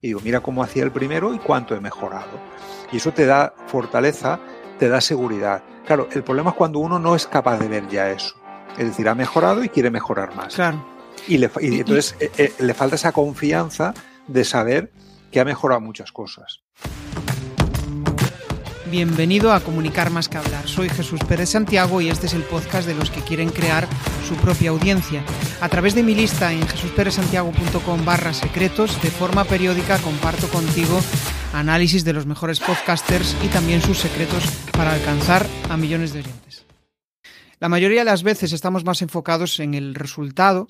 y digo, mira cómo hacía el primero y cuánto he mejorado. Y eso te da fortaleza, te da seguridad. Claro, el problema es cuando uno no es capaz de ver ya eso. Es decir, ha mejorado y quiere mejorar más. Claro. Y, le, y entonces eh, eh, le falta esa confianza de saber que ha mejorado muchas cosas. Bienvenido a Comunicar más que hablar. Soy Jesús Pérez Santiago y este es el podcast de los que quieren crear su propia audiencia. A través de mi lista en jesusperezsantiago.com barra secretos, de forma periódica comparto contigo análisis de los mejores podcasters y también sus secretos para alcanzar a millones de oyentes. La mayoría de las veces estamos más enfocados en el resultado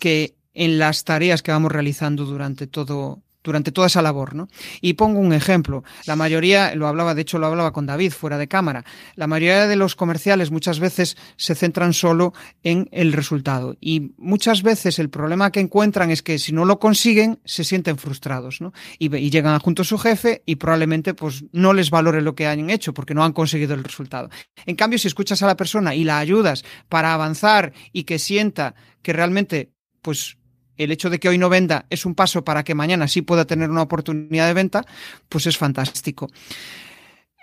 que en las tareas que vamos realizando durante todo, durante toda esa labor, ¿no? Y pongo un ejemplo. La mayoría, lo hablaba, de hecho lo hablaba con David fuera de cámara, la mayoría de los comerciales muchas veces se centran solo en el resultado. Y muchas veces el problema que encuentran es que si no lo consiguen, se sienten frustrados, ¿no? Y, llegan junto a su jefe y probablemente pues no les valore lo que hayan hecho porque no han conseguido el resultado. En cambio, si escuchas a la persona y la ayudas para avanzar y que sienta que realmente pues el hecho de que hoy no venda es un paso para que mañana sí pueda tener una oportunidad de venta, pues es fantástico.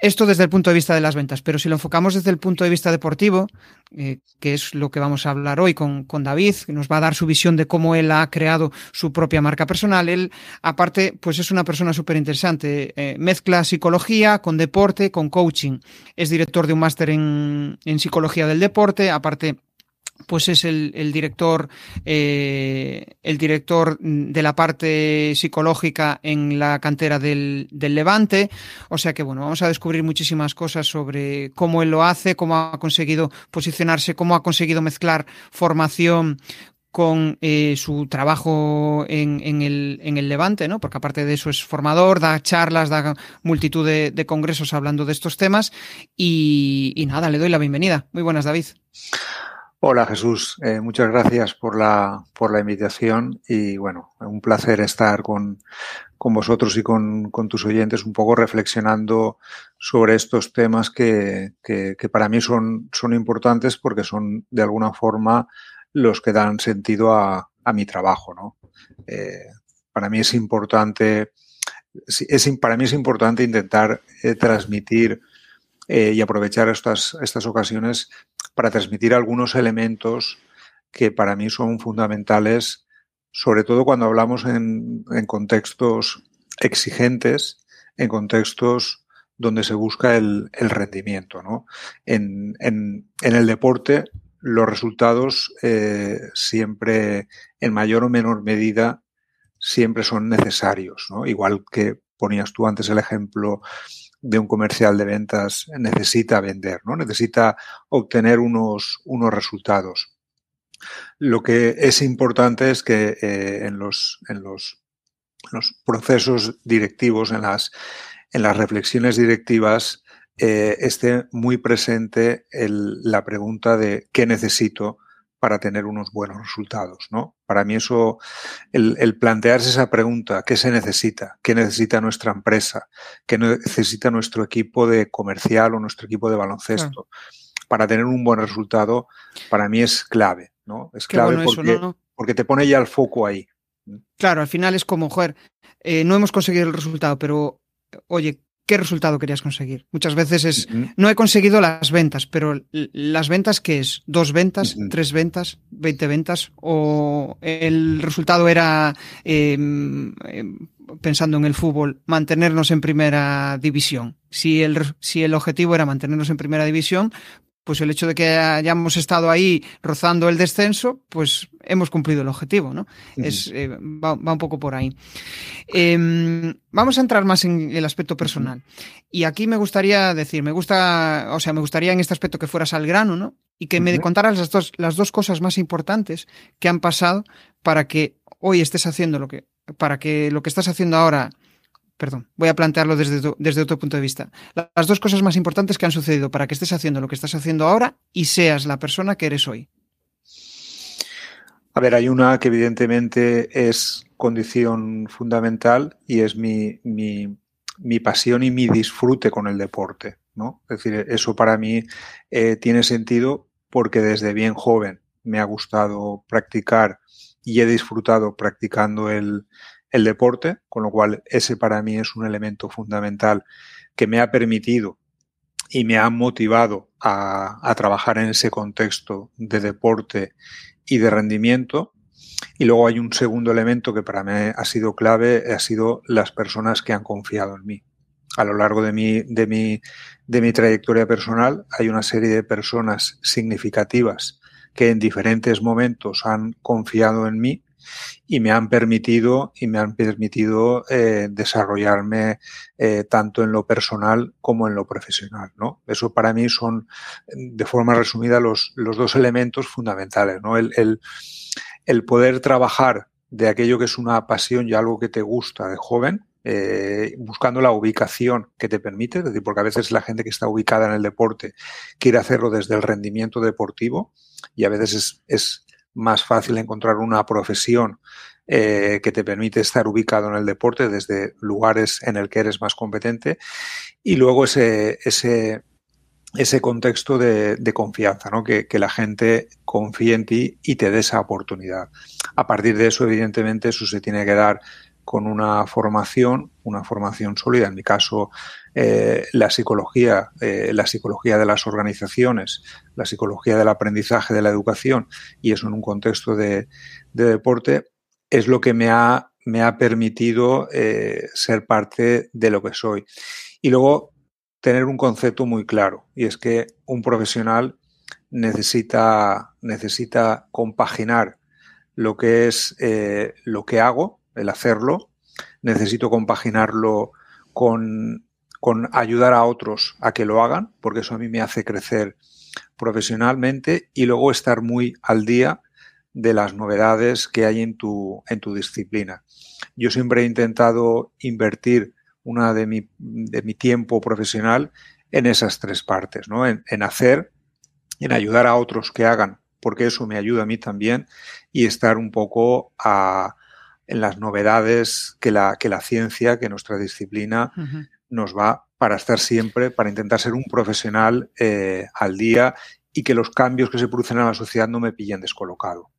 Esto desde el punto de vista de las ventas, pero si lo enfocamos desde el punto de vista deportivo, eh, que es lo que vamos a hablar hoy con, con, David, que nos va a dar su visión de cómo él ha creado su propia marca personal, él aparte pues es una persona súper interesante, eh, mezcla psicología con deporte, con coaching, es director de un máster en, en psicología del deporte, aparte pues es el, director eh, el director de la parte psicológica en la cantera del, Levante o sea que bueno vamos a descubrir muchísimas cosas sobre cómo él lo hace cómo ha conseguido posicionarse cómo ha conseguido mezclar formación con eh, su trabajo en, en, el, en el Levante, ¿no? Porque aparte de eso es formador, da charlas, da multitud de, de congresos hablando de estos temas. Y, y nada, le doy la bienvenida. Muy buenas, David. Hola Jesús, eh, muchas gracias por la, por la invitación y bueno, un placer estar con, con vosotros y con, con, tus oyentes un poco reflexionando sobre estos temas que, que, para mí son, son importantes porque son de alguna forma los que dan sentido a, a mi trabajo. ¿no? Eh, para mí es importante, es, para mí es importante intentar eh, transmitir y aprovechar estas, estas ocasiones para transmitir algunos elementos que para mí son fundamentales, sobre todo cuando hablamos en, contextos exigentes, en contextos donde se busca el, rendimiento. ¿no? En, el deporte, los resultados eh, siempre, en mayor o menor medida, siempre son necesarios. ¿no? Igual que ponías tú antes el ejemplo de un comercial de ventas necesita vender, ¿no? Necesita obtener unos, unos resultados. Lo que es importante es que eh, en, los, en los, los, procesos directivos, en las, en las reflexiones directivas, eh, esté muy presente la pregunta de qué necesito para tener unos buenos resultados, ¿no? Para mí eso, el, el, plantearse esa pregunta, ¿qué se necesita? ¿Qué necesita nuestra empresa? ¿Qué necesita nuestro equipo de comercial o nuestro equipo de baloncesto? Ah. Para tener un buen resultado, para mí es clave, ¿no? Es clave bueno porque, eso, ¿no? porque te pone ya el foco ahí. Claro, al final es como, joder, eh, no hemos conseguido el resultado, pero oye, qué resultado querías conseguir. Muchas veces es, uh -huh. no he conseguido las ventas, pero las ventas, ¿qué es? ¿Dos ventas? Uh -huh. ¿Tres ventas? ¿Veinte ventas? ¿O el resultado era, eh, pensando en el fútbol, mantenernos en primera división? Si el, si el objetivo era mantenernos en primera división, pues el hecho de que hayamos estado ahí rozando el descenso, pues hemos cumplido el objetivo, ¿no? Uh -huh. es, eh, va, va, un poco por ahí. Eh, vamos a entrar más en el aspecto personal. Y aquí me gustaría decir, me gusta, o sea, me gustaría en este aspecto que fueras al grano, ¿no? Y que uh -huh. me contaras las dos, las dos cosas más importantes que han pasado para que hoy estés haciendo lo que, para que lo que estás haciendo ahora perdón, voy a plantearlo desde, desde otro punto de vista. Las dos cosas más importantes que han sucedido para que estés haciendo lo que estás haciendo ahora y seas la persona que eres hoy. A ver, hay una que evidentemente es condición fundamental y es mi, mi, mi pasión y mi disfrute con el deporte. ¿no? Es decir, eso para mí eh, tiene sentido porque desde bien joven me ha gustado practicar y he disfrutado practicando el, el deporte, con lo cual ese para mí es un elemento fundamental que me ha permitido y me ha motivado a, trabajar en ese contexto de deporte y de rendimiento. Y luego hay un segundo elemento que para mí ha sido clave, ha sido las personas que han confiado en mí. A lo largo de mi, de mi, de mi trayectoria personal hay una serie de personas significativas que en diferentes momentos han confiado en mí y me han permitido y me han permitido eh, desarrollarme eh, tanto en lo personal como en lo profesional. ¿no? Eso para mí son, de forma resumida, los, los dos elementos fundamentales. ¿no? El, el, poder trabajar de aquello que es una pasión y algo que te gusta de joven, eh, buscando la ubicación que te permite, es decir, porque a veces la gente que está ubicada en el deporte quiere hacerlo desde el rendimiento deportivo y a veces es, es más fácil encontrar una profesión eh, que te permite estar ubicado en el deporte desde lugares en el que eres más competente y luego ese, ese, ese contexto de, de confianza, ¿no? Que, que, la gente confíe en ti y te dé esa oportunidad. A partir de eso, evidentemente, eso se tiene que dar con una formación, una formación sólida. En mi caso, eh, la psicología, eh, la psicología de las organizaciones, la psicología del aprendizaje de la educación, y eso en un contexto de, de deporte, es lo que me ha, me ha permitido eh, ser parte de lo que soy. Y luego tener un concepto muy claro, y es que un profesional necesita, necesita compaginar lo que es lo que hago, el hacerlo, necesito compaginarlo con con ayudar a otros a que lo hagan, porque eso a mí me hace crecer profesionalmente y luego estar muy al día de las novedades que hay en tu, en tu disciplina. Yo siempre he intentado invertir una de mi, de mi tiempo profesional en esas tres partes, ¿no? En, en, hacer, en ayudar a otros que hagan, porque eso me ayuda a mí también, y estar un poco a, en las novedades que la, que la ciencia, que nuestra disciplina nos va para estar siempre, para intentar ser un profesional eh, al día y que los cambios que se producen en la sociedad no me pillen descolocado.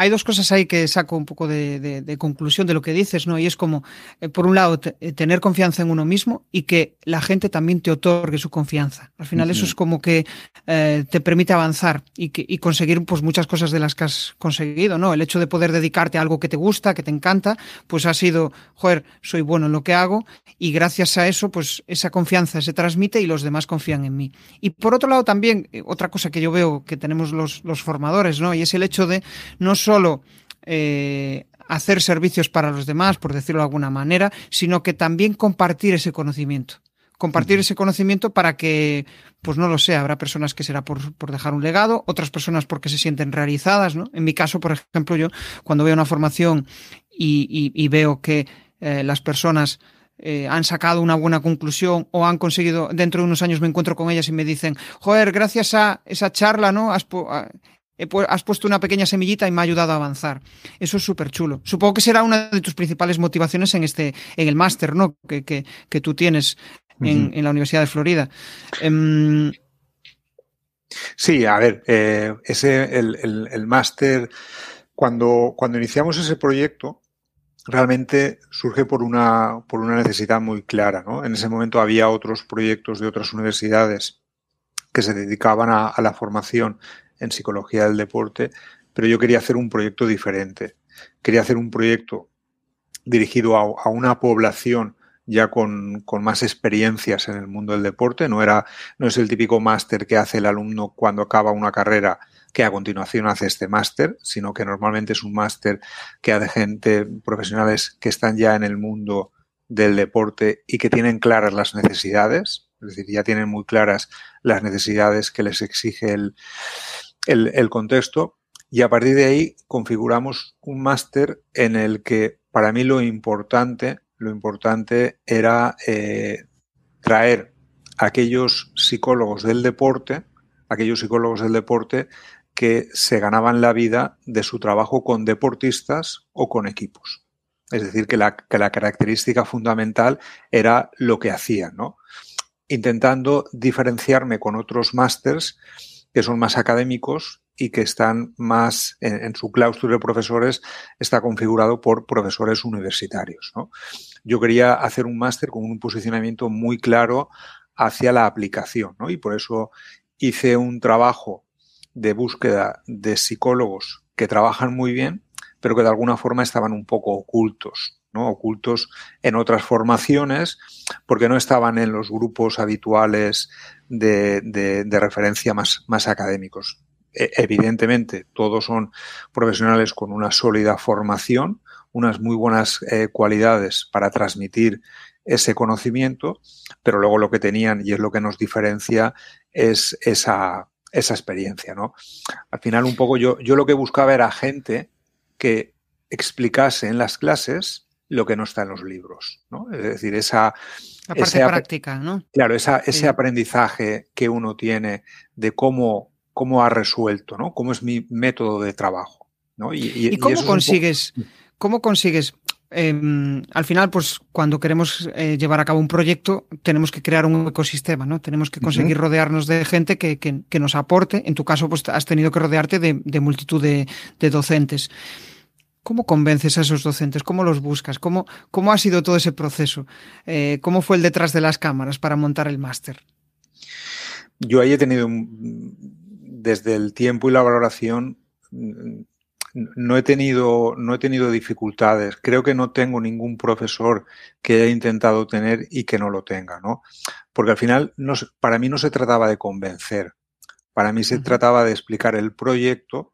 Hay dos cosas ahí que saco un poco de, de, de conclusión de lo que dices, ¿no? Y es como, eh, por un lado, eh, tener confianza en uno mismo y que la gente también te otorgue su confianza. Al final uh -huh. eso es como que eh, te permite avanzar y, que, y, conseguir pues muchas cosas de las que has conseguido, ¿no? El hecho de poder dedicarte a algo que te gusta, que te encanta, pues ha sido, joder, soy bueno en lo que hago y gracias a eso, pues esa confianza se transmite y los demás confían en mí. Y por otro lado también, otra cosa que yo veo que tenemos los, los formadores, ¿no? Y es el hecho de no solo eh, hacer servicios para los demás, por decirlo de alguna manera, sino que también compartir ese conocimiento. Compartir ese conocimiento para que, pues no lo sé, habrá personas que será por, por dejar un legado, otras personas porque se sienten realizadas, ¿no? En mi caso, por ejemplo, yo cuando veo una formación y, y, y veo que eh, las personas eh, han sacado una buena conclusión o han conseguido, dentro de unos años me encuentro con ellas y me dicen, joder, gracias a esa charla, ¿no? Has, has puesto una pequeña semillita y me ha ayudado a avanzar. Eso es súper chulo. Supongo que será una de tus principales motivaciones en este, en el máster, ¿no? Que, que, que, tú tienes en, uh -huh. en, la Universidad de Florida. Um... Sí, a ver, eh, ese, el, el, el máster, cuando, cuando iniciamos ese proyecto, realmente surge por una, por una necesidad muy clara, ¿no? En ese momento había otros proyectos de otras universidades que se dedicaban a, a la formación en psicología del deporte, pero yo quería hacer un proyecto diferente. Quería hacer un proyecto dirigido a, una población ya con, con, más experiencias en el mundo del deporte. No, era, no es el típico máster que hace el alumno cuando acaba una carrera que a continuación hace este máster, sino que normalmente es un máster que hace gente, profesionales que están ya en el mundo del deporte y que tienen claras las necesidades, es decir, ya tienen muy claras las necesidades que les exige el, el, contexto y a partir de ahí configuramos un máster en el que para mí lo importante, lo importante era eh, traer a aquellos psicólogos del deporte, aquellos psicólogos del deporte que se ganaban la vida de su trabajo con deportistas o con equipos. Es decir, que la, que la característica fundamental era lo que hacían, ¿no? Intentando diferenciarme con otros másters que son más académicos y que están más en, su claustro de profesores está configurado por profesores universitarios. Yo quería hacer un máster con un posicionamiento muy claro hacia la aplicación y por eso hice un trabajo de búsqueda de psicólogos que trabajan muy bien, pero que de alguna forma estaban un poco ocultos. ¿no? ocultos en otras formaciones porque no estaban en los grupos habituales de, referencia más, más académicos. E, evidentemente, todos son profesionales con una sólida formación, unas muy buenas eh, cualidades para transmitir ese conocimiento, pero luego lo que tenían, y es lo que nos diferencia, es esa, esa experiencia, ¿no? Al final, un poco yo, yo lo que buscaba era gente que explicase en las clases lo que no está en los libros, ¿no? Es decir, esa... La parte práctica, ¿no? Claro, esa, ese aprendizaje que uno tiene de cómo, cómo ha resuelto, ¿no? Cómo es mi método de trabajo, ¿no? Y, cómo consigues... ¿Cómo consigues Em, al final, pues cuando queremos eh, llevar a cabo un proyecto, tenemos que crear un ecosistema, ¿no? Tenemos que conseguir rodearnos de gente que, nos aporte. En tu caso, pues has tenido que rodearte de, multitud de, docentes. ¿Cómo convences a esos docentes? ¿Cómo los buscas? ¿Cómo, cómo ha sido todo ese proceso? Eh, ¿Cómo fue el detrás de las cámaras para montar el máster? Yo ahí he tenido, desde el tiempo y la valoración, no he tenido, no he tenido dificultades. Creo que no tengo ningún profesor que haya intentado tener y que no lo tenga, ¿no? Porque al final, no, para mí no se trataba de convencer. Para mí se trataba de explicar el proyecto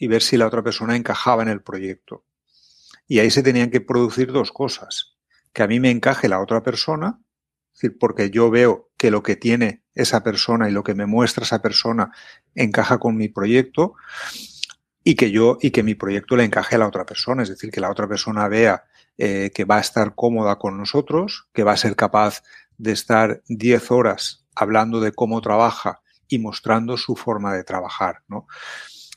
y ver si la otra persona encajaba en el proyecto. Y ahí se tenían que producir dos cosas. Que a mí me encaje la otra persona, porque yo veo que lo que tiene esa persona y lo que me muestra esa persona encaja con mi proyecto y que yo y que mi proyecto le encaje a la otra persona, es decir, que la otra persona vea eh, que va a estar cómoda con nosotros, que va a ser capaz de estar 10 horas hablando de cómo trabaja y mostrando su forma de trabajar. ¿no?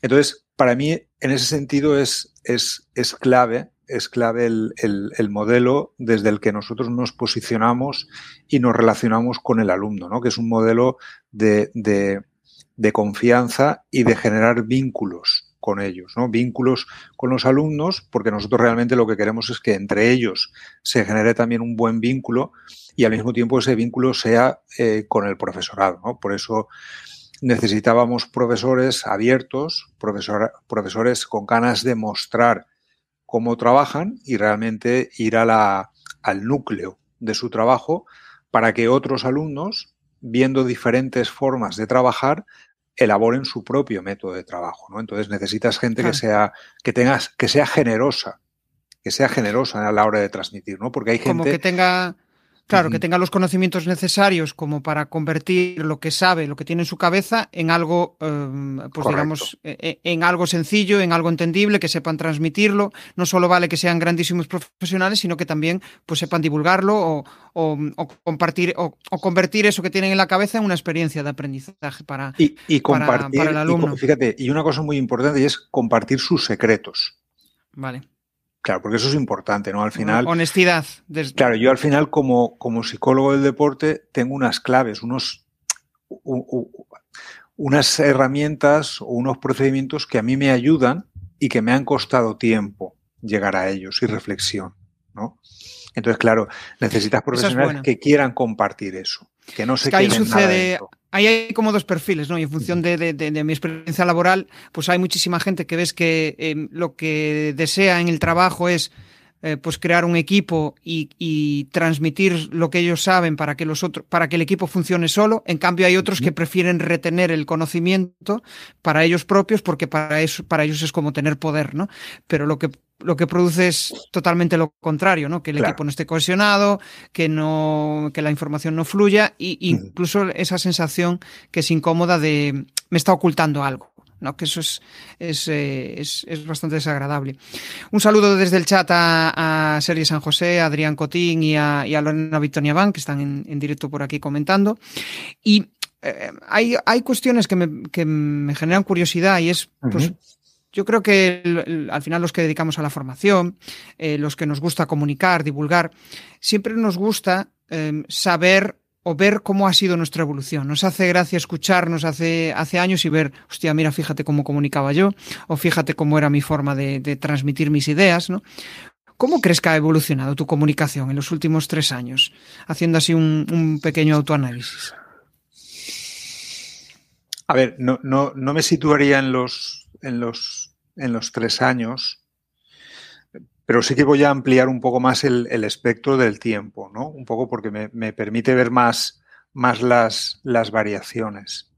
Entonces, para mí, en ese sentido, es, es, clave, es clave el, el, modelo desde el que nosotros nos posicionamos y nos relacionamos con el alumno, ¿no? que es un modelo de, de, de confianza y de generar vínculos con ellos, ¿no? Vínculos con los alumnos, porque nosotros realmente lo que queremos es que entre ellos se genere también un buen vínculo y al mismo tiempo ese vínculo sea eh, con el profesorado, ¿no? Por eso necesitábamos profesores abiertos, profesores con ganas de mostrar cómo trabajan y realmente ir a la, al núcleo de su trabajo para que otros alumnos, viendo diferentes formas de trabajar, elaboren su propio método de trabajo, ¿no? Entonces necesitas gente que sea, que tengas, que sea generosa, que sea generosa a la hora de transmitir, ¿no? Porque hay gente. Como que tenga Claro, que tenga los conocimientos necesarios como para convertir lo que sabe, lo que tiene en su cabeza, en algo, em, pues digamos, e, e, en algo sencillo, en algo entendible, que sepan transmitirlo. No solo vale que sean grandísimos profesionales, sino que también pues sepan divulgarlo o, compartir o, convertir eso que tienen en la cabeza en una experiencia de aprendizaje para, y, compartir, el alumno. fíjate, y una cosa muy importante y es compartir sus secretos. Vale. Claro, porque eso es importante, ¿no? Al final. Honestidad. Claro, yo al final, como, como psicólogo del deporte, tengo unas claves, unos, unas herramientas o unos procedimientos que a mí me ayudan y que me han costado tiempo llegar a ellos y reflexión, ¿no? Entonces, claro, necesitas profesionales que quieran compartir eso, que no se que ahí sucede, ahí hay como dos perfiles, ¿no? Y en función de, mi experiencia laboral, pues hay muchísima gente que ves que em, lo que desea en el trabajo es eh, pues crear un equipo y, transmitir lo que ellos saben para que los otros, para que el equipo funcione solo. En cambio, hay otros que prefieren retener el conocimiento para ellos propios, porque para eso, para ellos es como tener poder, ¿no? Pero lo que lo que produce es totalmente lo contrario, ¿no? Que el equipo no esté cohesionado, que no, que la información no fluya, e incluso esa sensación que es incómoda de me está ocultando algo. ¿no? que eso eh, es, es, bastante desagradable. Un saludo desde el chat a, a Sergio San José, a Adrián Cotín y a, a Lorena Victoria Van, que están en, directo por aquí comentando. Y eh, hay, hay cuestiones que me, que me generan curiosidad y es, pues, yo creo que al final los que dedicamos a la formación, eh, los que nos gusta comunicar, divulgar, siempre nos gusta saber o ver cómo ha sido nuestra evolución. Nos hace gracia escucharnos hace, hace años y ver, hostia, mira, fíjate cómo comunicaba yo, o fíjate cómo era mi forma de, transmitir mis ideas. ¿Cómo crees que ha evolucionado tu comunicación en los últimos tres años? Haciendo así un, un pequeño autoanálisis. A ver, no, no, no me situaría en los, en, los, en los tres años, pero sí que voy a ampliar un poco más el, el espectro del tiempo, ¿no? Un poco porque me, me permite ver más, más las, las variaciones.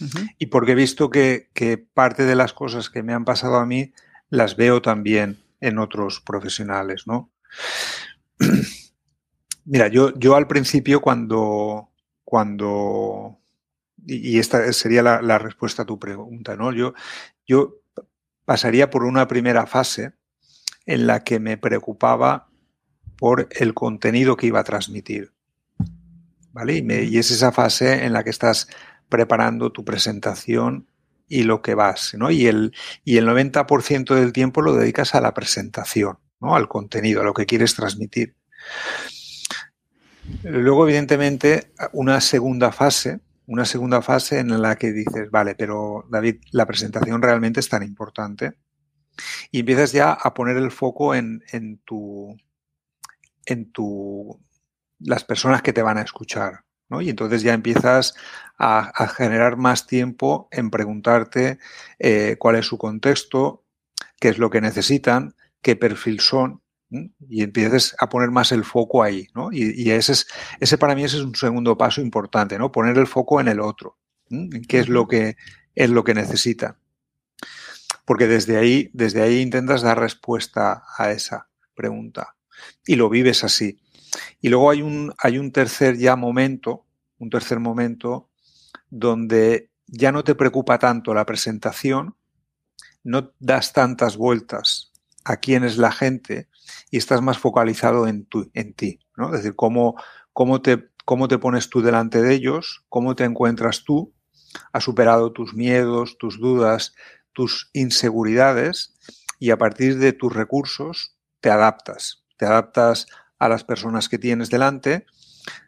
Uh -huh. Y porque he visto que, que, parte de las cosas que me han pasado a mí las veo también en otros profesionales, ¿no? Mira, yo, yo al principio cuando, cuando y esta sería la, la, respuesta a tu pregunta, ¿no? Yo, yo pasaría por una primera fase en la que me preocupaba por el contenido que iba a transmitir. ¿Vale? Y, es esa fase en la que estás preparando tu presentación y lo que vas, ¿no? Y el, y el 90% del tiempo lo dedicas a la presentación, ¿no? Al contenido, a lo que quieres transmitir. Luego, evidentemente, una segunda fase, una segunda fase en la que dices, vale, pero David, la presentación realmente es tan importante. Y empiezas ya a poner el foco en, en tu, en tu, las personas que te van a escuchar. ¿no? Y entonces ya empiezas a, generar más tiempo en preguntarte eh, cuál es su contexto, qué es lo que necesitan, qué perfil son, y empiezas a poner más el foco ahí, ¿no? Y, y, ese, es, ese para mí ese es un segundo paso importante, ¿no? Poner el foco en el otro, en qué es lo que es lo que necesita. Porque desde ahí, desde ahí intentas dar respuesta a esa pregunta y lo vives así. Y luego hay un, hay un tercer ya momento, un tercer momento donde ya no te preocupa tanto la presentación, no das tantas vueltas a quién es la gente y estás más focalizado en, en ti, ¿no? Es decir, cómo, cómo, te, cómo te pones tú delante de ellos, cómo te encuentras tú, has superado tus miedos, tus dudas, tus inseguridades y a partir de tus recursos te adaptas. Te adaptas a las personas que tienes delante,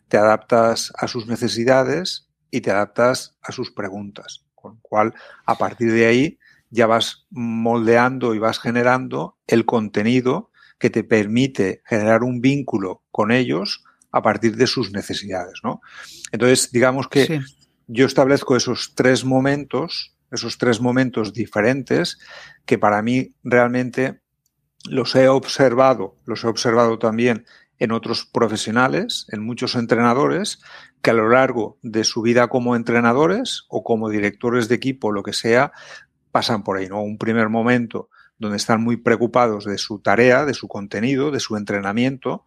te adaptas a sus necesidades y te adaptas a sus preguntas. Con lo cual, a partir de ahí, ya vas moldeando y vas generando el contenido que te permite generar un vínculo con ellos a partir de sus necesidades, ¿no? Entonces, digamos que sí. yo establezco esos tres momentos, esos tres momentos diferentes que para mí realmente los he observado, los he observado también en otros profesionales, en muchos entrenadores, que a lo largo de su vida como entrenadores o como directores de equipo, lo que sea, pasan por ahí, ¿no? Un primer momento donde están muy preocupados de su tarea, de su contenido, de su entrenamiento.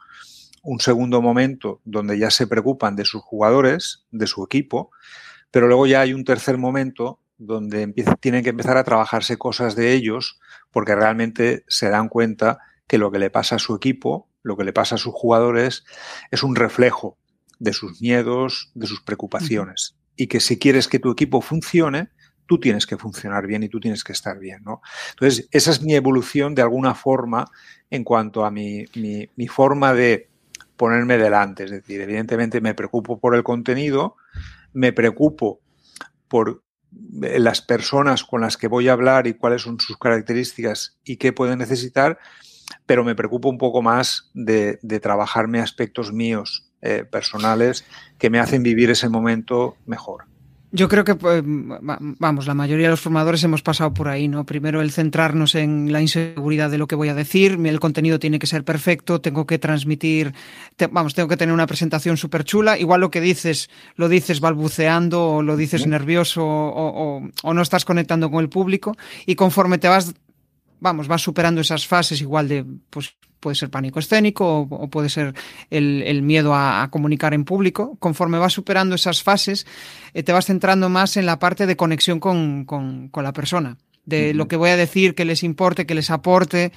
Un segundo momento donde ya se preocupan de sus jugadores, de su equipo. Pero luego ya hay un tercer momento donde empieza, tienen que empezar a trabajarse cosas de ellos porque realmente se dan cuenta que lo que le pasa a su equipo, lo que le pasa a sus jugadores, es un reflejo de sus miedos, de sus preocupaciones. Y que si quieres que tu equipo funcione, tú tienes que funcionar bien y tú tienes que estar bien, ¿no? Entonces, esa es mi evolución de alguna forma en cuanto a mi, mi, forma de ponerme delante. Es decir, evidentemente me preocupo por el contenido, me preocupo por las personas con las que voy a hablar y cuáles son sus características y qué pueden necesitar, pero me preocupo un poco más de, de trabajarme aspectos míos eh, personales que me hacen vivir ese momento mejor. Yo creo que, pues, vamos, la mayoría de los formadores hemos pasado por ahí, ¿no? Primero el centrarnos en la inseguridad de lo que voy a decir, el contenido tiene que ser perfecto, tengo que transmitir, te, vamos, tengo que tener una presentación súper chula, igual lo que dices, lo dices balbuceando o lo dices nervioso o, o, o no estás conectando con el público y conforme te vas vamos, vas superando esas fases igual de, pues puede ser pánico escénico o, o puede ser el, el miedo a, a, comunicar en público. Conforme vas superando esas fases, eh, te vas centrando más en la parte de conexión con, con, con la persona. De uh -huh. lo que voy a decir, que les importe, que les aporte,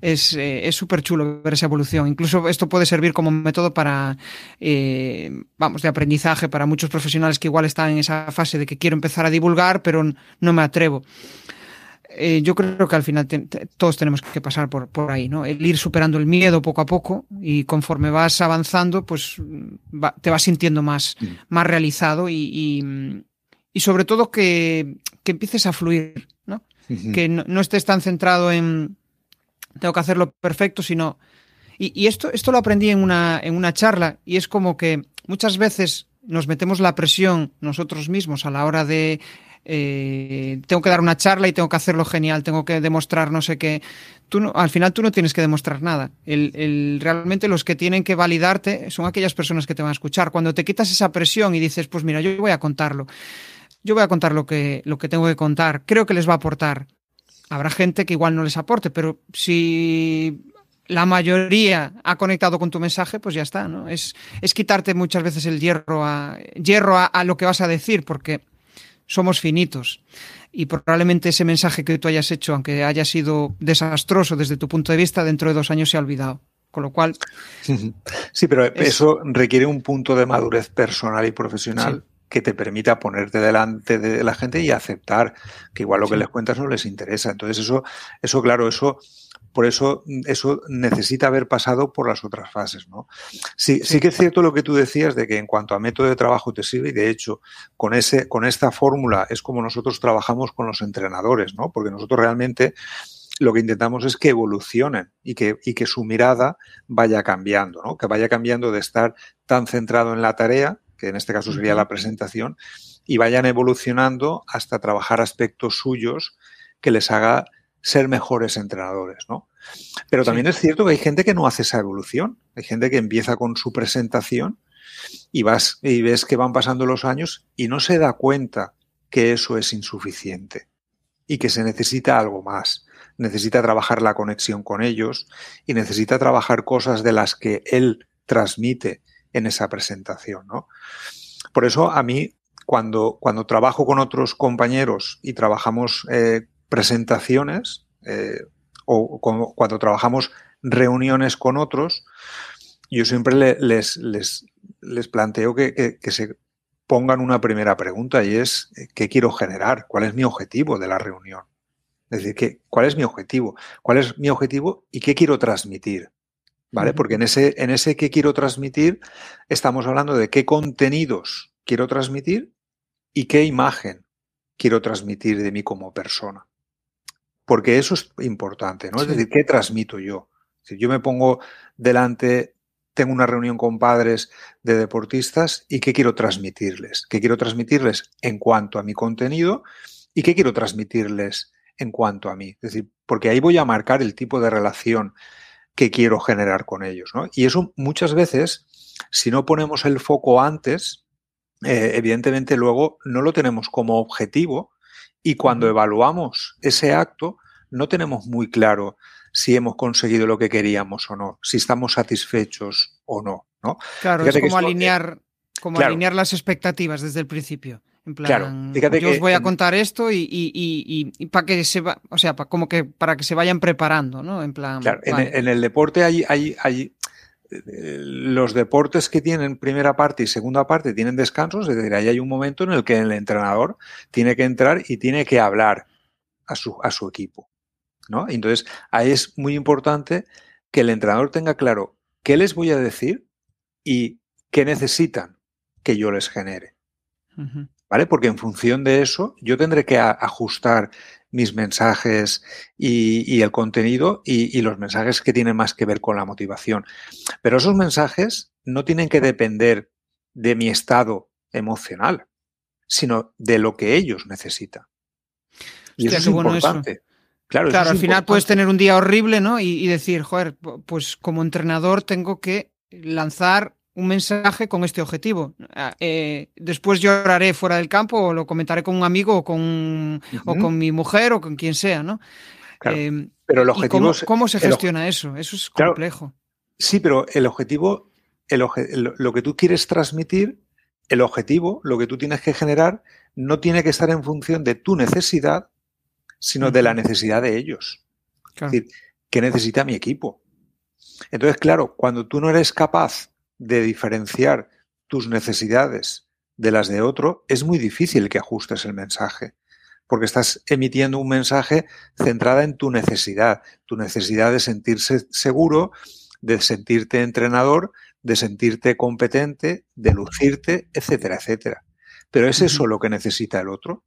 es eh, súper chulo ver esa evolución. Incluso esto puede servir como método para, eh, vamos, de aprendizaje para muchos profesionales que igual están en esa fase de que quiero empezar a divulgar, pero no me atrevo. Eh, yo creo que al final todos tenemos que pasar por, por ahí, ¿no? El ir superando el miedo poco a poco y conforme vas avanzando, pues te vas sintiendo más, mm. más realizado y, y, sobre todo que, que, empieces a fluir, ¿no? Que no, estés tan centrado en tengo que hacerlo perfecto, sino... Y, y, esto, esto lo aprendí en una, en una charla y es como que muchas veces nos metemos la presión nosotros mismos a la hora de eh, tengo que dar una charla y tengo que hacerlo genial, tengo que demostrar no sé qué. Tú al final tú no tienes que demostrar nada. El, realmente los que tienen que validarte son aquellas personas que te van a escuchar. Cuando te quitas esa presión y dices, pues mira, yo voy a contarlo. Yo voy a contar lo que, lo que tengo que contar. Creo que les va a aportar. Habrá gente que igual no les aporte, pero si la mayoría ha conectado con tu mensaje, pues ya está, ¿no? Es, es quitarte muchas veces el hierro a, hierro a lo que vas a decir, porque somos finitos. Y probablemente ese mensaje que tú hayas hecho, aunque haya sido desastroso desde tu punto de vista, dentro de dos años se ha olvidado. Con lo cual. Sí, pero eso requiere un punto de madurez personal y profesional que te permita ponerte delante de la gente y aceptar que igual lo que les cuentas no les interesa. Entonces, eso, eso claro, eso por eso eso necesita haber pasado por las otras fases, ¿no? Sí, sí que es cierto lo que tú decías de que en cuanto a método de trabajo te sirve y de hecho con ese con esta fórmula es como nosotros trabajamos con los entrenadores, ¿no? Porque nosotros realmente lo que intentamos es que evolucionen y que, y que su mirada vaya cambiando, ¿no? Que vaya cambiando de estar tan centrado en la tarea, que en este caso sería la presentación, y vayan evolucionando hasta trabajar aspectos suyos que les haga ser mejores entrenadores, ¿no? Pero también es cierto que hay gente que no hace esa evolución. Hay gente que empieza con su presentación y vas y ves que van pasando los años y no se da cuenta que eso es insuficiente y que se necesita algo más. Necesita trabajar la conexión con ellos y necesita trabajar cosas de las que él transmite en esa presentación, ¿no? Por eso a mí cuando, cuando trabajo con otros compañeros y trabajamos eh, presentaciones eh, o cuando trabajamos reuniones con otros, yo siempre les, les, les, planteo que, se pongan una primera pregunta y es ¿qué quiero generar? ¿Cuál es mi objetivo de la reunión? Es decir, ¿cuál es mi objetivo? ¿Cuál es mi objetivo y qué quiero transmitir? ¿Vale? Porque en ese, en ese qué quiero transmitir estamos hablando de qué contenidos quiero transmitir y qué imagen quiero transmitir de mí como persona porque eso es importante, ¿no? Es decir, ¿qué transmito yo? Si yo me pongo delante, tengo una reunión con padres de deportistas y qué quiero transmitirles, qué quiero transmitirles en cuanto a mi contenido y qué quiero transmitirles en cuanto a mí. Es decir, porque ahí voy a marcar el tipo de relación que quiero generar con ellos, ¿no? Y eso muchas veces, si no ponemos el foco antes, eh, evidentemente luego no lo tenemos como objetivo, y cuando evaluamos ese acto, no tenemos muy claro si hemos conseguido lo que queríamos o no, si estamos satisfechos o no. ¿no? Claro, es como, alinear, como alinear las expectativas desde el principio. En plan, yo os voy a contar esto y, para que se va, o sea, para, como que para que se vayan preparando, ¿no? En plan. Claro, en, el, deporte hay, hay, hay eh, los deportes que tienen primera parte y segunda parte tienen descansos, es decir, ahí hay un momento en el que el entrenador tiene que entrar y tiene que hablar a su, a su equipo. ¿no? Entonces, ahí es muy importante que el entrenador tenga claro qué les voy a decir y qué necesitan que yo les genere. ¿Vale? Porque en función de eso, yo tendré que ajustar mis mensajes y, el contenido y, los mensajes que tienen más que ver con la motivación. Pero esos mensajes no tienen que depender de mi estado emocional, sino de lo que ellos necesitan. Y eso es importante. Claro, al final puedes tener un día horrible, ¿no? Y, decir, joder, pues como entrenador tengo que lanzar un mensaje con este objetivo. Ah, eh, después lloraré fuera del campo o lo comentaré con un amigo o con, o con mi mujer o con quien sea, ¿no? Em, pero el objetivo cómo, se gestiona eso? Eso es complejo. sí, pero el objetivo, lo que tú quieres transmitir, el objetivo, lo que tú tienes que generar, no tiene que estar en función de tu necesidad, sino de la necesidad de ellos. Es decir, ¿qué necesita mi equipo? Entonces, claro, cuando tú no eres capaz de diferenciar tus necesidades de las de otro, es muy difícil que ajustes el mensaje. porque estás emitiendo un mensaje centrada en tu necesidad, tu necesidad de sentirse seguro, de sentirte entrenador, de sentirte competente, de lucirte, etcétera, etcétera. Pero ¿es eso lo que necesita el otro?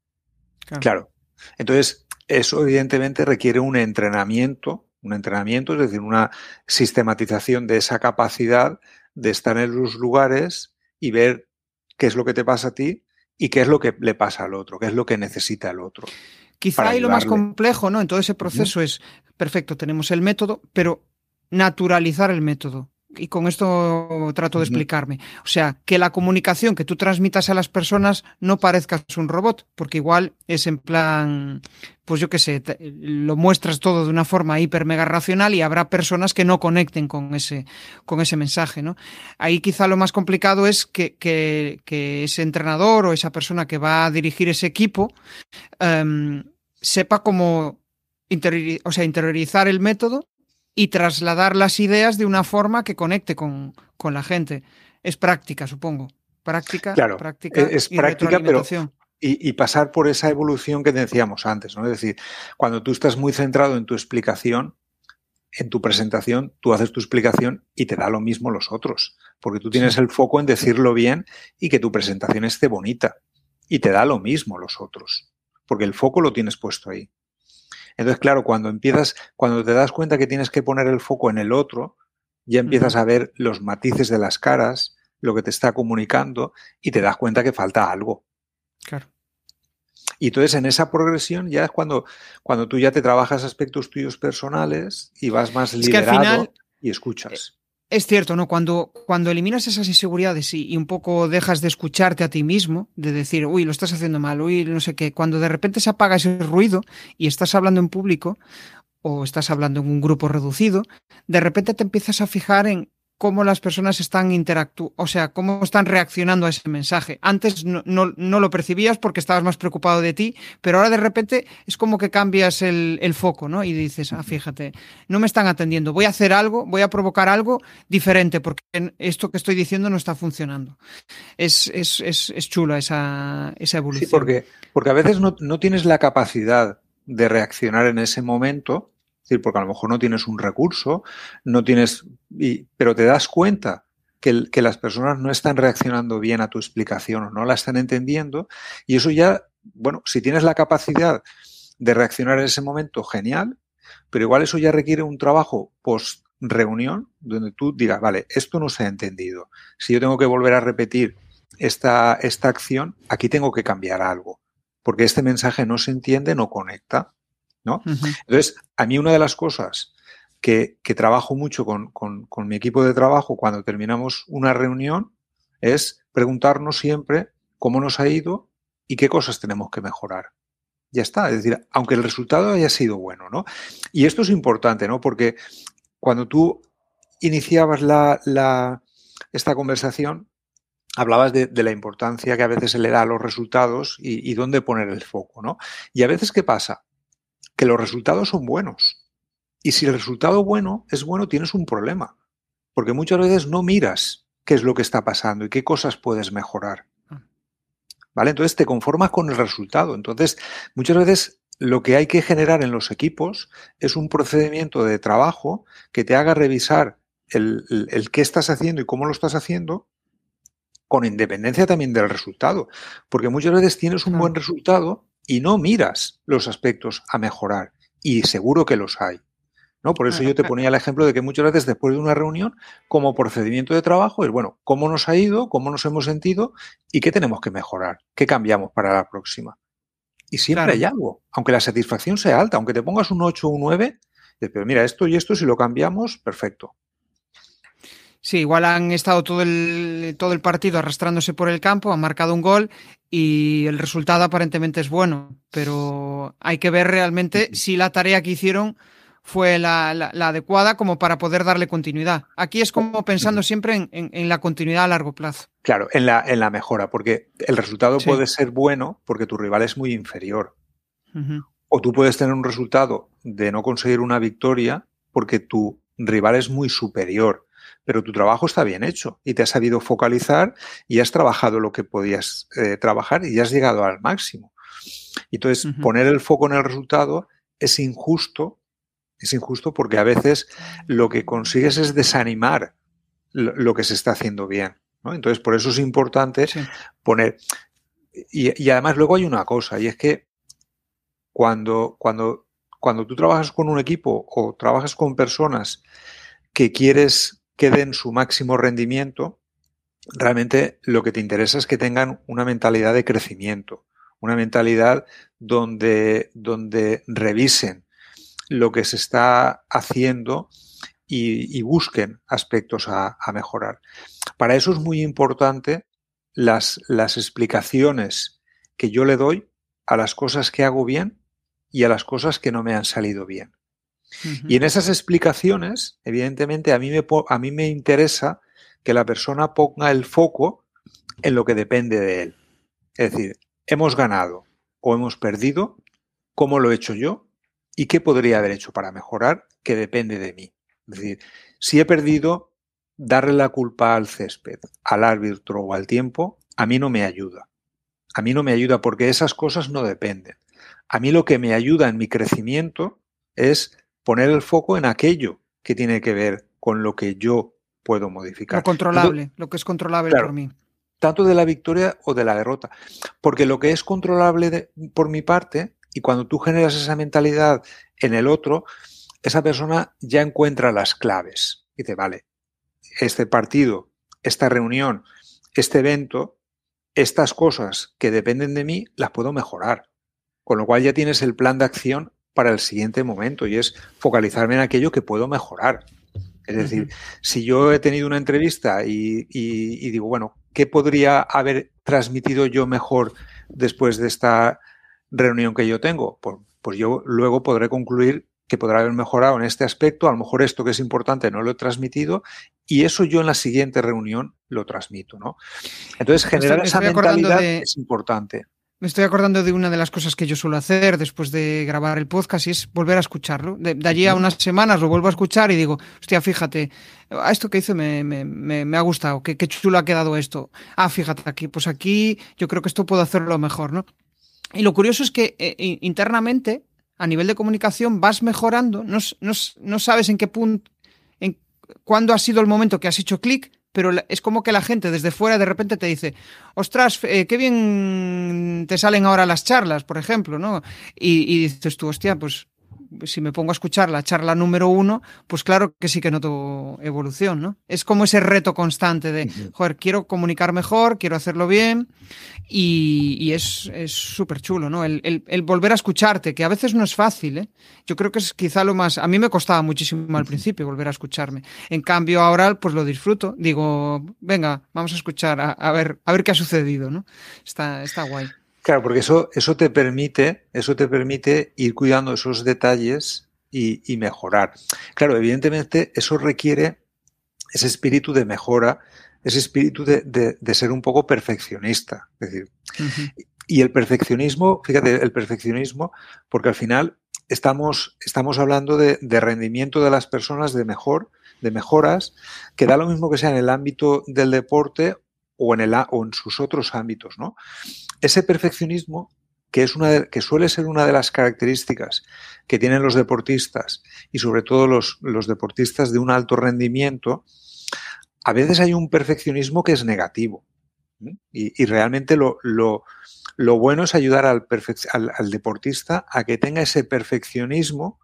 Claro. Entonces, eso evidentemente requiere un entrenamiento, un entrenamiento, es decir, una sistematización de esa capacidad de estar en los lugares y ver qué es lo que te pasa a ti y qué es lo que le pasa al otro, qué es lo que necesita el otro. Quizá ahí lo más complejo, ¿no? En todo ese proceso es, perfecto, tenemos el método, pero naturalizar el método y con esto trato de explicarme. O sea, que la comunicación que tú transmitas a las personas no parezcas un robot, porque igual es en plan, pues yo qué sé, lo muestras todo de una forma hiper mega racional y habrá personas que no conecten con ese, con ese mensaje, ¿no? Ahí quizá lo más complicado es que, que, ese entrenador o esa persona que va a dirigir ese equipo em, sepa cómo o sea, interiorizar el método y trasladar las ideas de una forma que conecte con, la gente. Es práctica, supongo. Práctica, claro, práctica es, práctica, pero y, y, pasar por esa evolución que decíamos antes, ¿no? Es decir, cuando tú estás muy centrado en tu explicación, en tu presentación, tú haces tu explicación y te da lo mismo los otros, porque tú tienes el foco en decirlo bien y que tu presentación esté bonita, y te da lo mismo los otros, porque el foco lo tienes puesto ahí. Entonces, claro, cuando empiezas, cuando te das cuenta que tienes que poner el foco en el otro, ya empiezas a ver los matices de las caras, lo que te está comunicando y te das cuenta que falta algo. Claro. Y entonces en esa progresión ya es cuando, cuando tú ya te trabajas aspectos tuyos personales y vas más liderado y escuchas es cierto, ¿no? Cuando, cuando eliminas esas inseguridades y, un poco dejas de escucharte a ti mismo, de decir, uy, lo estás haciendo mal, uy, no sé qué, cuando de repente se apaga ese ruido y estás hablando en público o estás hablando en un grupo reducido, de repente te empiezas a fijar en cómo las personas están interactuando, o sea, cómo están reaccionando a ese mensaje. Antes no, no, lo percibías porque estabas más preocupado de ti, pero ahora de repente es como que cambias el, foco, ¿no? Y dices, ah, fíjate, no me están atendiendo, voy a hacer algo, voy a provocar algo diferente porque esto que estoy diciendo no está funcionando. Es, es, es, es chula esa, esa evolución. Sí, porque, porque a veces no, no tienes la capacidad de reaccionar en ese momento decir, porque a lo mejor no tienes un recurso, no tienes, pero te das cuenta que, que, las personas no están reaccionando bien a tu explicación o no la están entendiendo. Y eso ya, bueno, si tienes la capacidad de reaccionar en ese momento, genial, pero igual eso ya requiere un trabajo post reunión donde tú digas, vale, esto no se ha entendido. Si yo tengo que volver a repetir esta, esta acción, aquí tengo que cambiar algo, porque este mensaje no se entiende, no conecta. ¿No? Entonces, a mí una de las cosas que, trabajo mucho con, mi equipo de trabajo cuando terminamos una reunión es preguntarnos siempre cómo nos ha ido y qué cosas tenemos que mejorar. Ya está, es decir, aunque el resultado haya sido bueno, ¿no? Y esto es importante, ¿no? Porque cuando tú iniciabas la, esta conversación, hablabas de, la importancia que a veces se le da a los resultados y, y, dónde poner el foco, ¿no? Y a veces, ¿qué pasa? Que los resultados son buenos. Y si el resultado bueno es bueno, tienes un problema. Porque muchas veces no miras qué es lo que está pasando y qué cosas puedes mejorar. Ah. ¿Vale? Entonces te conformas con el resultado. Entonces, muchas veces lo que hay que generar en los equipos es un procedimiento de trabajo que te haga revisar el, el, qué estás haciendo y cómo lo estás haciendo con independencia también del resultado. Porque muchas veces tienes un buen resultado y no miras los aspectos a mejorar. Y seguro que los hay. ¿no? Por eso yo te ponía el ejemplo de que muchas veces después de una reunión, como procedimiento de trabajo, es bueno, cómo nos ha ido, cómo nos hemos sentido y qué tenemos que mejorar, qué cambiamos para la próxima. Y siempre hay algo, aunque la satisfacción sea alta, aunque te pongas un 8 o un 9, pero mira, esto y esto, si lo cambiamos, perfecto. Sí, igual han estado todo el, todo el partido arrastrándose por el campo, han marcado un gol y el resultado aparentemente es bueno, pero hay que ver realmente si la tarea que hicieron fue la, adecuada como para poder darle continuidad. Aquí es como pensando siempre en, la continuidad a largo plazo. Claro, en la, en la mejora, porque el resultado puede ser bueno porque tu rival es muy inferior. O tú puedes tener un resultado de no conseguir una victoria porque tu rival es muy superior pero tu trabajo está bien hecho y te has sabido focalizar y has trabajado lo que podías eh, trabajar y has llegado al máximo. entonces, poner el foco en el resultado es injusto, es injusto porque a veces lo que consigues es desanimar lo, que se está haciendo bien. Entonces, por eso es importante poner. Y, además, luego hay una cosa, y es que cuando, cuando, cuando tú trabajas con un equipo o trabajas con personas que quieres que den su máximo rendimiento, realmente lo que te interesa es que tengan una mentalidad de crecimiento, una mentalidad donde, donde revisen lo que se está haciendo y, busquen aspectos a, mejorar. Para eso es muy importante las, las explicaciones que yo le doy a las cosas que hago bien y a las cosas que no me han salido bien. Y en esas explicaciones, evidentemente, a mí, me, a mí me interesa que la persona ponga el foco en lo que depende de él. Es decir, hemos ganado o hemos perdido, cómo lo he hecho yo y qué podría haber hecho para mejorar, que depende de mí. Es decir, si he perdido, darle la culpa al césped, al árbitro o al tiempo, a mí no me ayuda. A mí no me ayuda porque esas cosas no dependen. A mí lo que me ayuda en mi crecimiento es poner el foco en aquello que tiene que ver con lo que yo puedo modificar. Lo controlable, lo que es controlable por mí. Tanto de la victoria o de la derrota. Porque lo que es controlable por mi parte, y cuando tú generas esa mentalidad en el otro, esa persona ya encuentra las claves. Dice, vale, este partido, esta reunión, este evento, estas cosas que dependen de mí, las puedo mejorar. Con lo cual ya tienes el plan de acción para el siguiente momento y es focalizarme en aquello que puedo mejorar. Es decir, si yo he tenido una entrevista y, digo, bueno, ¿qué podría haber transmitido yo mejor después de esta reunión que yo tengo? Pues, pues yo luego podré concluir que podrá haber mejorado en este aspecto, a lo mejor esto que es importante no lo he transmitido y eso yo en la siguiente reunión lo transmito, ¿no? Entonces generar esa mentalidad es importante. Me estoy acordando de una de las cosas que yo suelo hacer después de grabar el podcast y es volver a escucharlo. De, allí a unas semanas lo vuelvo a escuchar y digo, hostia, fíjate, a esto que hice me, me, me, ha gustado, qué, qué chulo ha quedado esto. Ah, fíjate aquí, pues aquí yo creo que esto puedo hacerlo mejor, ¿no? Y lo curioso es que eh, internamente, a nivel de comunicación, vas mejorando, no, no, no sabes en qué punto, en cuándo ha sido el momento que has hecho clic, pero es como que la gente desde fuera de repente te dice, ostras, eh, qué bien te salen ahora las charlas, por ejemplo, ¿no? Y, y dices tú, hostia, pues si me pongo a escuchar la charla número uno, pues claro que sí que noto evolución, ¿no? Es como ese reto constante de, joder, quiero comunicar mejor, quiero hacerlo bien y, es súper chulo, ¿no? El, volver a escucharte, que a veces no es fácil, ¿eh? Yo creo que es quizá lo más... A mí me costaba muchísimo al principio volver a escucharme. En cambio ahora pues lo disfruto. Digo, venga, vamos a escuchar, a, ver, a ver qué ha sucedido, ¿no? Está, está guay. Claro, porque eso, eso te permite, eso te permite ir cuidando esos detalles y, mejorar. Claro, evidentemente eso requiere ese espíritu de mejora, ese espíritu de, ser un poco perfeccionista. Es decir, y el perfeccionismo, fíjate, el perfeccionismo, porque al final estamos, estamos hablando de, de, rendimiento de las personas, de mejor, de mejoras, que da lo mismo que sea en el ámbito del deporte o en, el, o en sus otros ámbitos, ¿no? Ese perfeccionismo, que, es una que suele ser una de las características que tienen los deportistas y sobre todo los, los deportistas de un alto rendimiento, a veces hay un perfeccionismo que es negativo. Y, realmente lo, lo, lo, bueno es ayudar al, al, deportista a que tenga ese perfeccionismo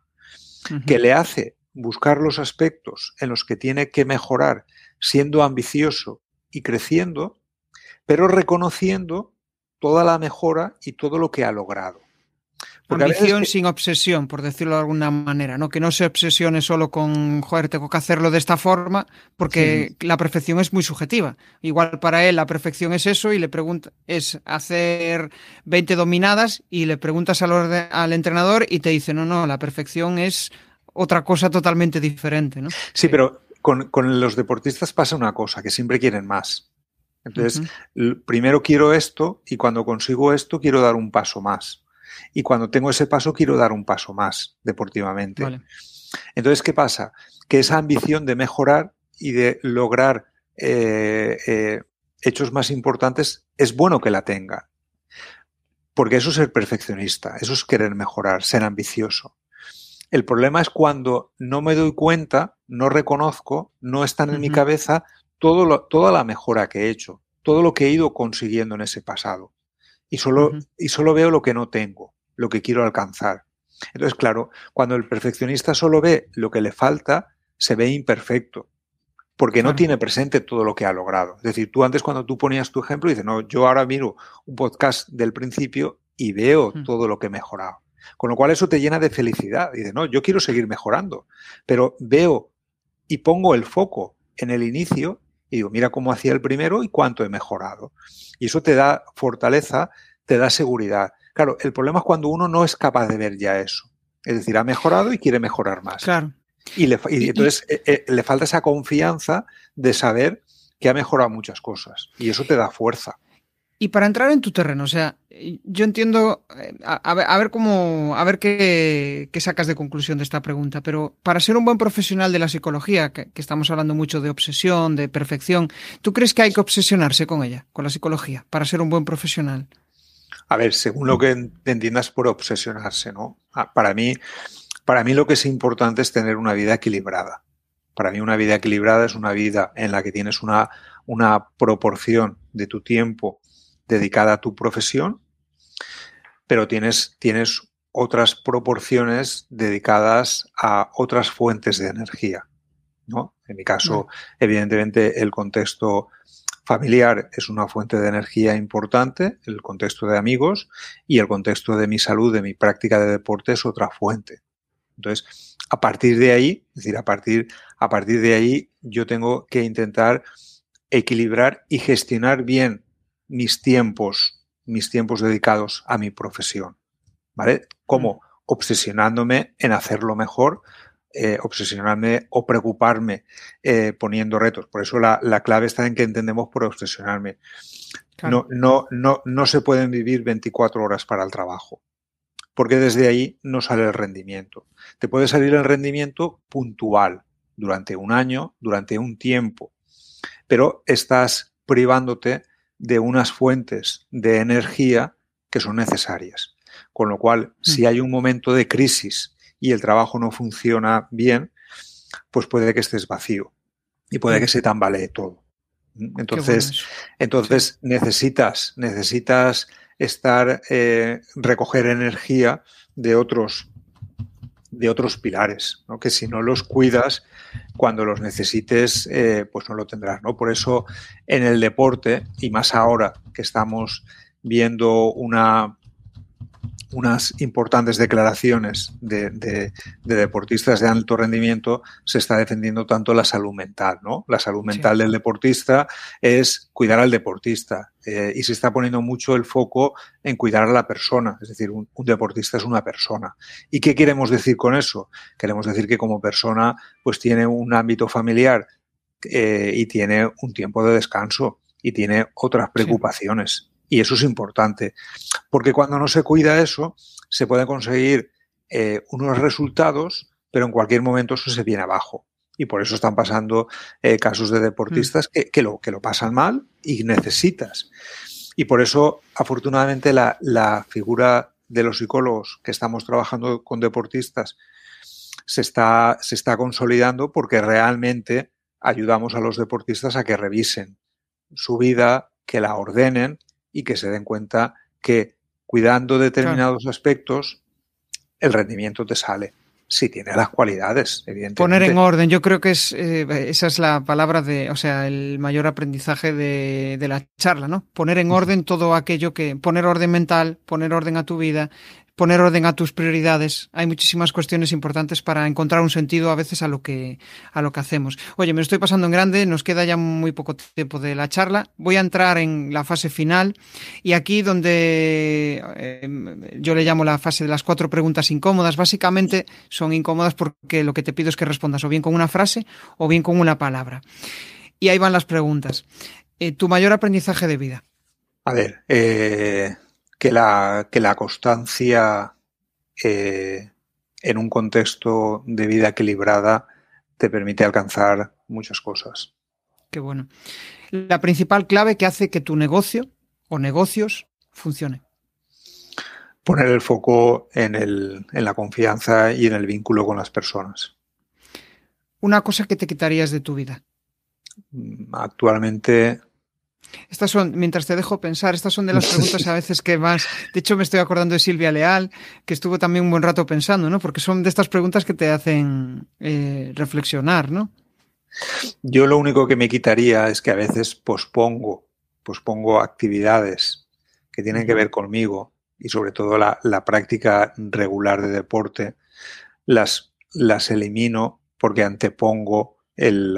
que le hace buscar los aspectos en los que tiene que mejorar siendo ambicioso y creciendo, pero reconociendo toda la mejora y todo lo que ha logrado. Ambición sin obsesión, por decirlo de alguna manera, ¿no? Que no se obsesione solo con, joder, tengo que hacerlo de esta forma, porque la perfección es muy subjetiva. Igual para él la perfección es eso y le pregunta, es hacer 20 dominadas y le preguntas al, al entrenador y te dice, no, no, la perfección es otra cosa totalmente diferente, ¿no? Sí, pero con, los deportistas pasa una cosa, que siempre quieren más. Entonces, primero quiero esto y cuando consigo esto quiero dar un paso más. Y cuando tengo ese paso quiero dar un paso más deportivamente. Entonces, ¿qué pasa? Que esa ambición de mejorar y de lograr eh, eh, hechos más importantes es bueno que la tenga. Porque eso es ser perfeccionista, eso es querer mejorar, ser ambicioso. El problema es cuando no me doy cuenta, no reconozco, no están en mi cabeza todo toda la mejora que he hecho, todo lo que he ido consiguiendo en ese pasado. Y solo, y solo veo lo que no tengo, lo que quiero alcanzar. Entonces, claro, cuando el perfeccionista solo ve lo que le falta, se ve imperfecto, porque no tiene presente todo lo que ha logrado. Es decir, tú antes cuando tú ponías tu ejemplo, dices, no, yo ahora miro un podcast del principio y veo todo lo que he mejorado. Con lo cual eso te llena de felicidad. Dices, no, yo quiero seguir mejorando, pero veo y pongo el foco en el inicio y digo, mira cómo hacía el primero y cuánto he mejorado. Y eso te da fortaleza, te da seguridad. Claro, el problema es cuando uno no es capaz de ver ya eso. Es decir, ha mejorado y quiere mejorar más. Claro. Y, le, entonces eh, eh, le falta esa confianza de saber que ha mejorado muchas cosas. Y eso te da fuerza. Y para entrar en tu terreno, o sea, yo entiendo, eh, a, ver, cómo, a ver qué, sacas de conclusión de esta pregunta, pero para ser un buen profesional de la psicología, que, estamos hablando mucho de obsesión, de perfección, ¿tú crees que hay que obsesionarse con ella, con la psicología, para ser un buen profesional? A ver, según lo que entiendas por obsesionarse, ¿no? Ah, para mí, para mí lo que es importante es tener una vida equilibrada. Para mí una vida equilibrada es una vida en la que tienes una, una proporción de tu tiempo dedicada a tu profesión, pero tienes, tienes otras proporciones dedicadas a otras fuentes de energía. ¿no? En mi caso, evidentemente, el contexto familiar es una fuente de energía importante, el contexto de amigos y el contexto de mi salud, de mi práctica de deporte es otra fuente. Entonces, a partir de ahí, es decir, a partir, a partir de ahí, yo tengo que intentar equilibrar y gestionar bien mis tiempos, mis tiempos dedicados a mi profesión. ¿Vale? Como mm. obsesionándome en hacerlo mejor, eh, obsesionarme o preocuparme eh, poniendo retos. Por eso la, clave está en que entendemos por obsesionarme. No, no, no, no se pueden vivir 24 horas para el trabajo, porque desde ahí no sale el rendimiento. Te puede salir el rendimiento puntual durante un año, durante un tiempo, pero estás privándote de unas fuentes de energía que son necesarias. Con lo cual, mm. si hay un momento de crisis y el trabajo no funciona bien, pues puede que estés vacío y puede mm. que se tambalee todo. ¿Mm? Entonces, entonces necesitas, necesitas estar, eh, recoger energía de otros, de otros pilares, ¿no? que si no los cuidas, cuando los necesites, eh, pues no lo tendrás. ¿no? Por eso en el deporte, y más ahora que estamos viendo una, unas importantes declaraciones de, deportistas de alto rendimiento, se está defendiendo tanto la salud mental, ¿no? La salud mental del deportista es cuidar al deportista eh, y se está poniendo mucho el foco en cuidar a la persona, es decir, un, deportista es una persona. ¿Y qué queremos decir con eso? Queremos decir que como persona pues tiene un ámbito familiar eh, y tiene un tiempo de descanso y tiene otras preocupaciones. Y eso es importante, porque cuando no se cuida eso, se pueden conseguir eh, unos resultados, pero en cualquier momento eso se viene abajo. Y por eso están pasando eh, casos de deportistas mm. que, lo, que lo pasan mal y necesitas. Y por eso, afortunadamente, la, la figura de los psicólogos que estamos trabajando con deportistas se está, se está consolidando porque realmente ayudamos a los deportistas a que revisen su vida, que la ordenen y que se den cuenta que cuidando determinados aspectos, el rendimiento te sale. Si tiene las cualidades, evidentemente. Poner en orden, yo creo que es eh, esa es la palabra de, o sea, el mayor aprendizaje de, de, la charla, ¿no? Poner en orden todo aquello que, poner orden mental, poner orden a tu vida, poner orden a tus prioridades. Hay muchísimas cuestiones importantes para encontrar un sentido a veces a lo que a lo que hacemos. Oye, me lo estoy pasando en grande, nos queda ya muy poco tiempo de la charla. Voy a entrar en la fase final y aquí donde eh, yo le llamo la fase de las cuatro preguntas incómodas, básicamente son incómodas porque lo que te pido es que respondas o bien con una frase o bien con una palabra. Y ahí van las preguntas. Eh, tu mayor aprendizaje de vida. A ver, eh, que la, que la constancia eh, en un contexto de vida equilibrada te permite alcanzar muchas cosas. Qué bueno. La principal clave que hace que tu negocio o negocios funcione. poner el foco en, el, en la confianza y en el vínculo con las personas. Una cosa que te quitarías de tu vida. Mm, actualmente estas son, mientras te dejo pensar, estas son de las preguntas a veces que más. De hecho, me estoy acordando de Silvia Leal, que estuvo también un buen rato pensando, ¿no? Porque son de estas preguntas que te hacen eh, reflexionar, ¿no? Yo lo único que me quitaría es que a veces pospongo, pospongo actividades que tienen que ver conmigo y sobre todo la, práctica regular de deporte, las, las elimino porque antepongo el,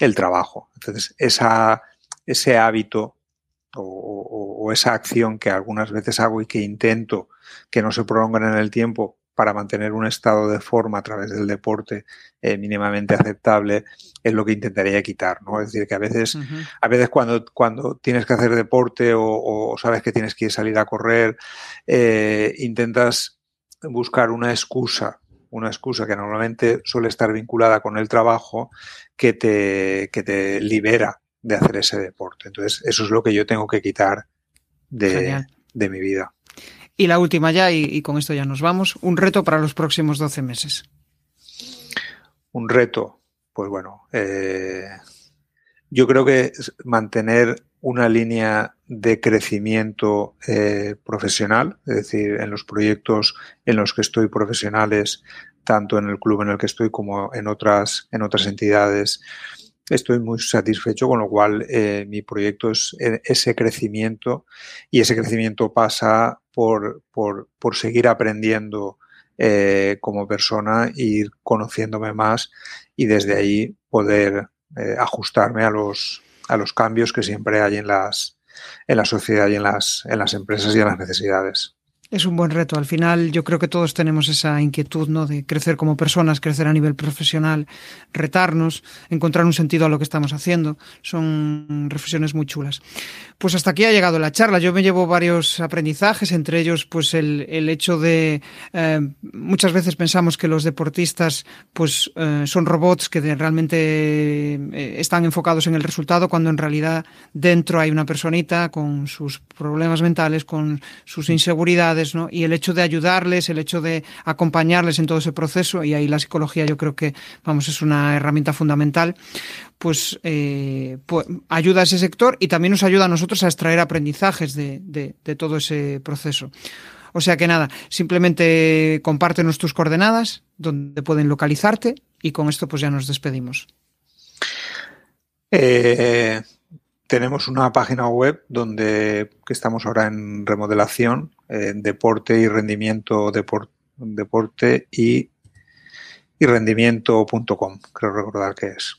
el trabajo. Entonces, esa, ese hábito o, esa acción que algunas veces hago y que intento que no se prolonguen en el tiempo para mantener un estado de forma a través del deporte eh, mínimamente aceptable, es lo que intentaría quitar, ¿no? Es decir, que a veces, a veces cuando, cuando tienes que hacer deporte o, sabes que tienes que salir a correr, eh, intentas buscar una excusa, una excusa que normalmente suele estar vinculada con el trabajo, que te, que te libera de hacer ese deporte. Entonces, eso es lo que yo tengo que quitar de, de mi vida. Y la última ya, y, con esto ya nos vamos, un reto para los próximos 12 meses. Un reto, pues bueno, eh, yo creo que mantener una línea de crecimiento eh, profesional, es decir, en los proyectos en los que estoy profesionales, tanto en el club en el que estoy como en otras, en otras entidades, estoy muy satisfecho, con lo cual eh, mi proyecto es eh, ese crecimiento y ese crecimiento pasa por, por, seguir aprendiendo eh, como persona, ir conociéndome más y desde ahí poder ajustarme a los, a los cambios que siempre hay en, las, en la sociedad y en las, en las empresas y en las necesidades. Es un buen reto. Al final yo creo que todos tenemos esa inquietud ¿no? de crecer como personas, crecer a nivel profesional, retarnos, encontrar un sentido a lo que estamos haciendo. Son reflexiones muy chulas. Pues hasta aquí ha llegado la charla. Yo me llevo varios aprendizajes, entre ellos pues el, el hecho de eh, muchas veces pensamos que los deportistas pues eh, son robots que realmente eh, están enfocados en el resultado cuando en realidad dentro hay una personita con sus problemas mentales, con sus inseguridades y el hecho de ayudarles, el hecho de acompañarles en todo ese proceso, y ahí la psicología yo creo que, vamos, es una herramienta fundamental, pues, eh, pues ayuda a ese sector y también nos ayuda a nosotros a extraer aprendizajes de, de todo ese proceso. O sea que nada, simplemente compártenos tus coordenadas, donde pueden localizarte, y con esto pues ya nos despedimos. Eh, tenemos una página web donde que estamos ahora en remodelación, en deporte y rendimiento, deporte y, y rendimiento.com, creo recordar que es.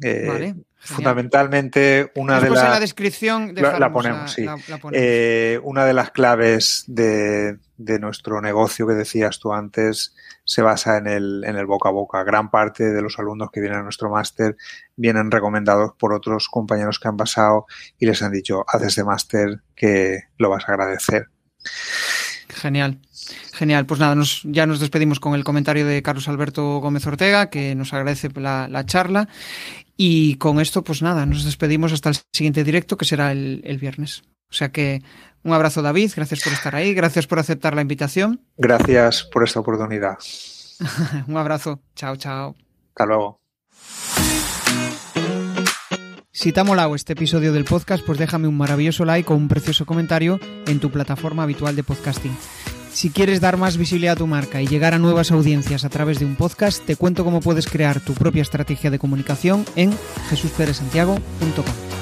Eh, fundamentalmente una de las la descripción la, ponemos, sí. Eh, una de las claves de, de, nuestro negocio que decías tú antes se basa en el, en el boca a boca. Gran parte de los alumnos que vienen a nuestro máster vienen recomendados por otros compañeros que han pasado y les han dicho haz este máster que lo vas a agradecer. Genial. Genial, pues nada, nos, ya nos despedimos con el comentario de Carlos Alberto Gómez Ortega, que nos agradece la, la charla. Y con esto, pues nada, nos despedimos hasta el siguiente directo, que será el, el viernes. O sea que un abrazo, David, gracias por estar ahí, gracias por aceptar la invitación. Gracias por esta oportunidad. un abrazo, chao, chao. Hasta luego. Si te ha molado este episodio del podcast, pues déjame un maravilloso like o un precioso comentario en tu plataforma habitual de podcasting. Si quieres dar más visibilidad a tu marca y llegar a nuevas audiencias a través de un podcast, te cuento cómo puedes crear tu propia estrategia de comunicación en jesusperesantiago.com.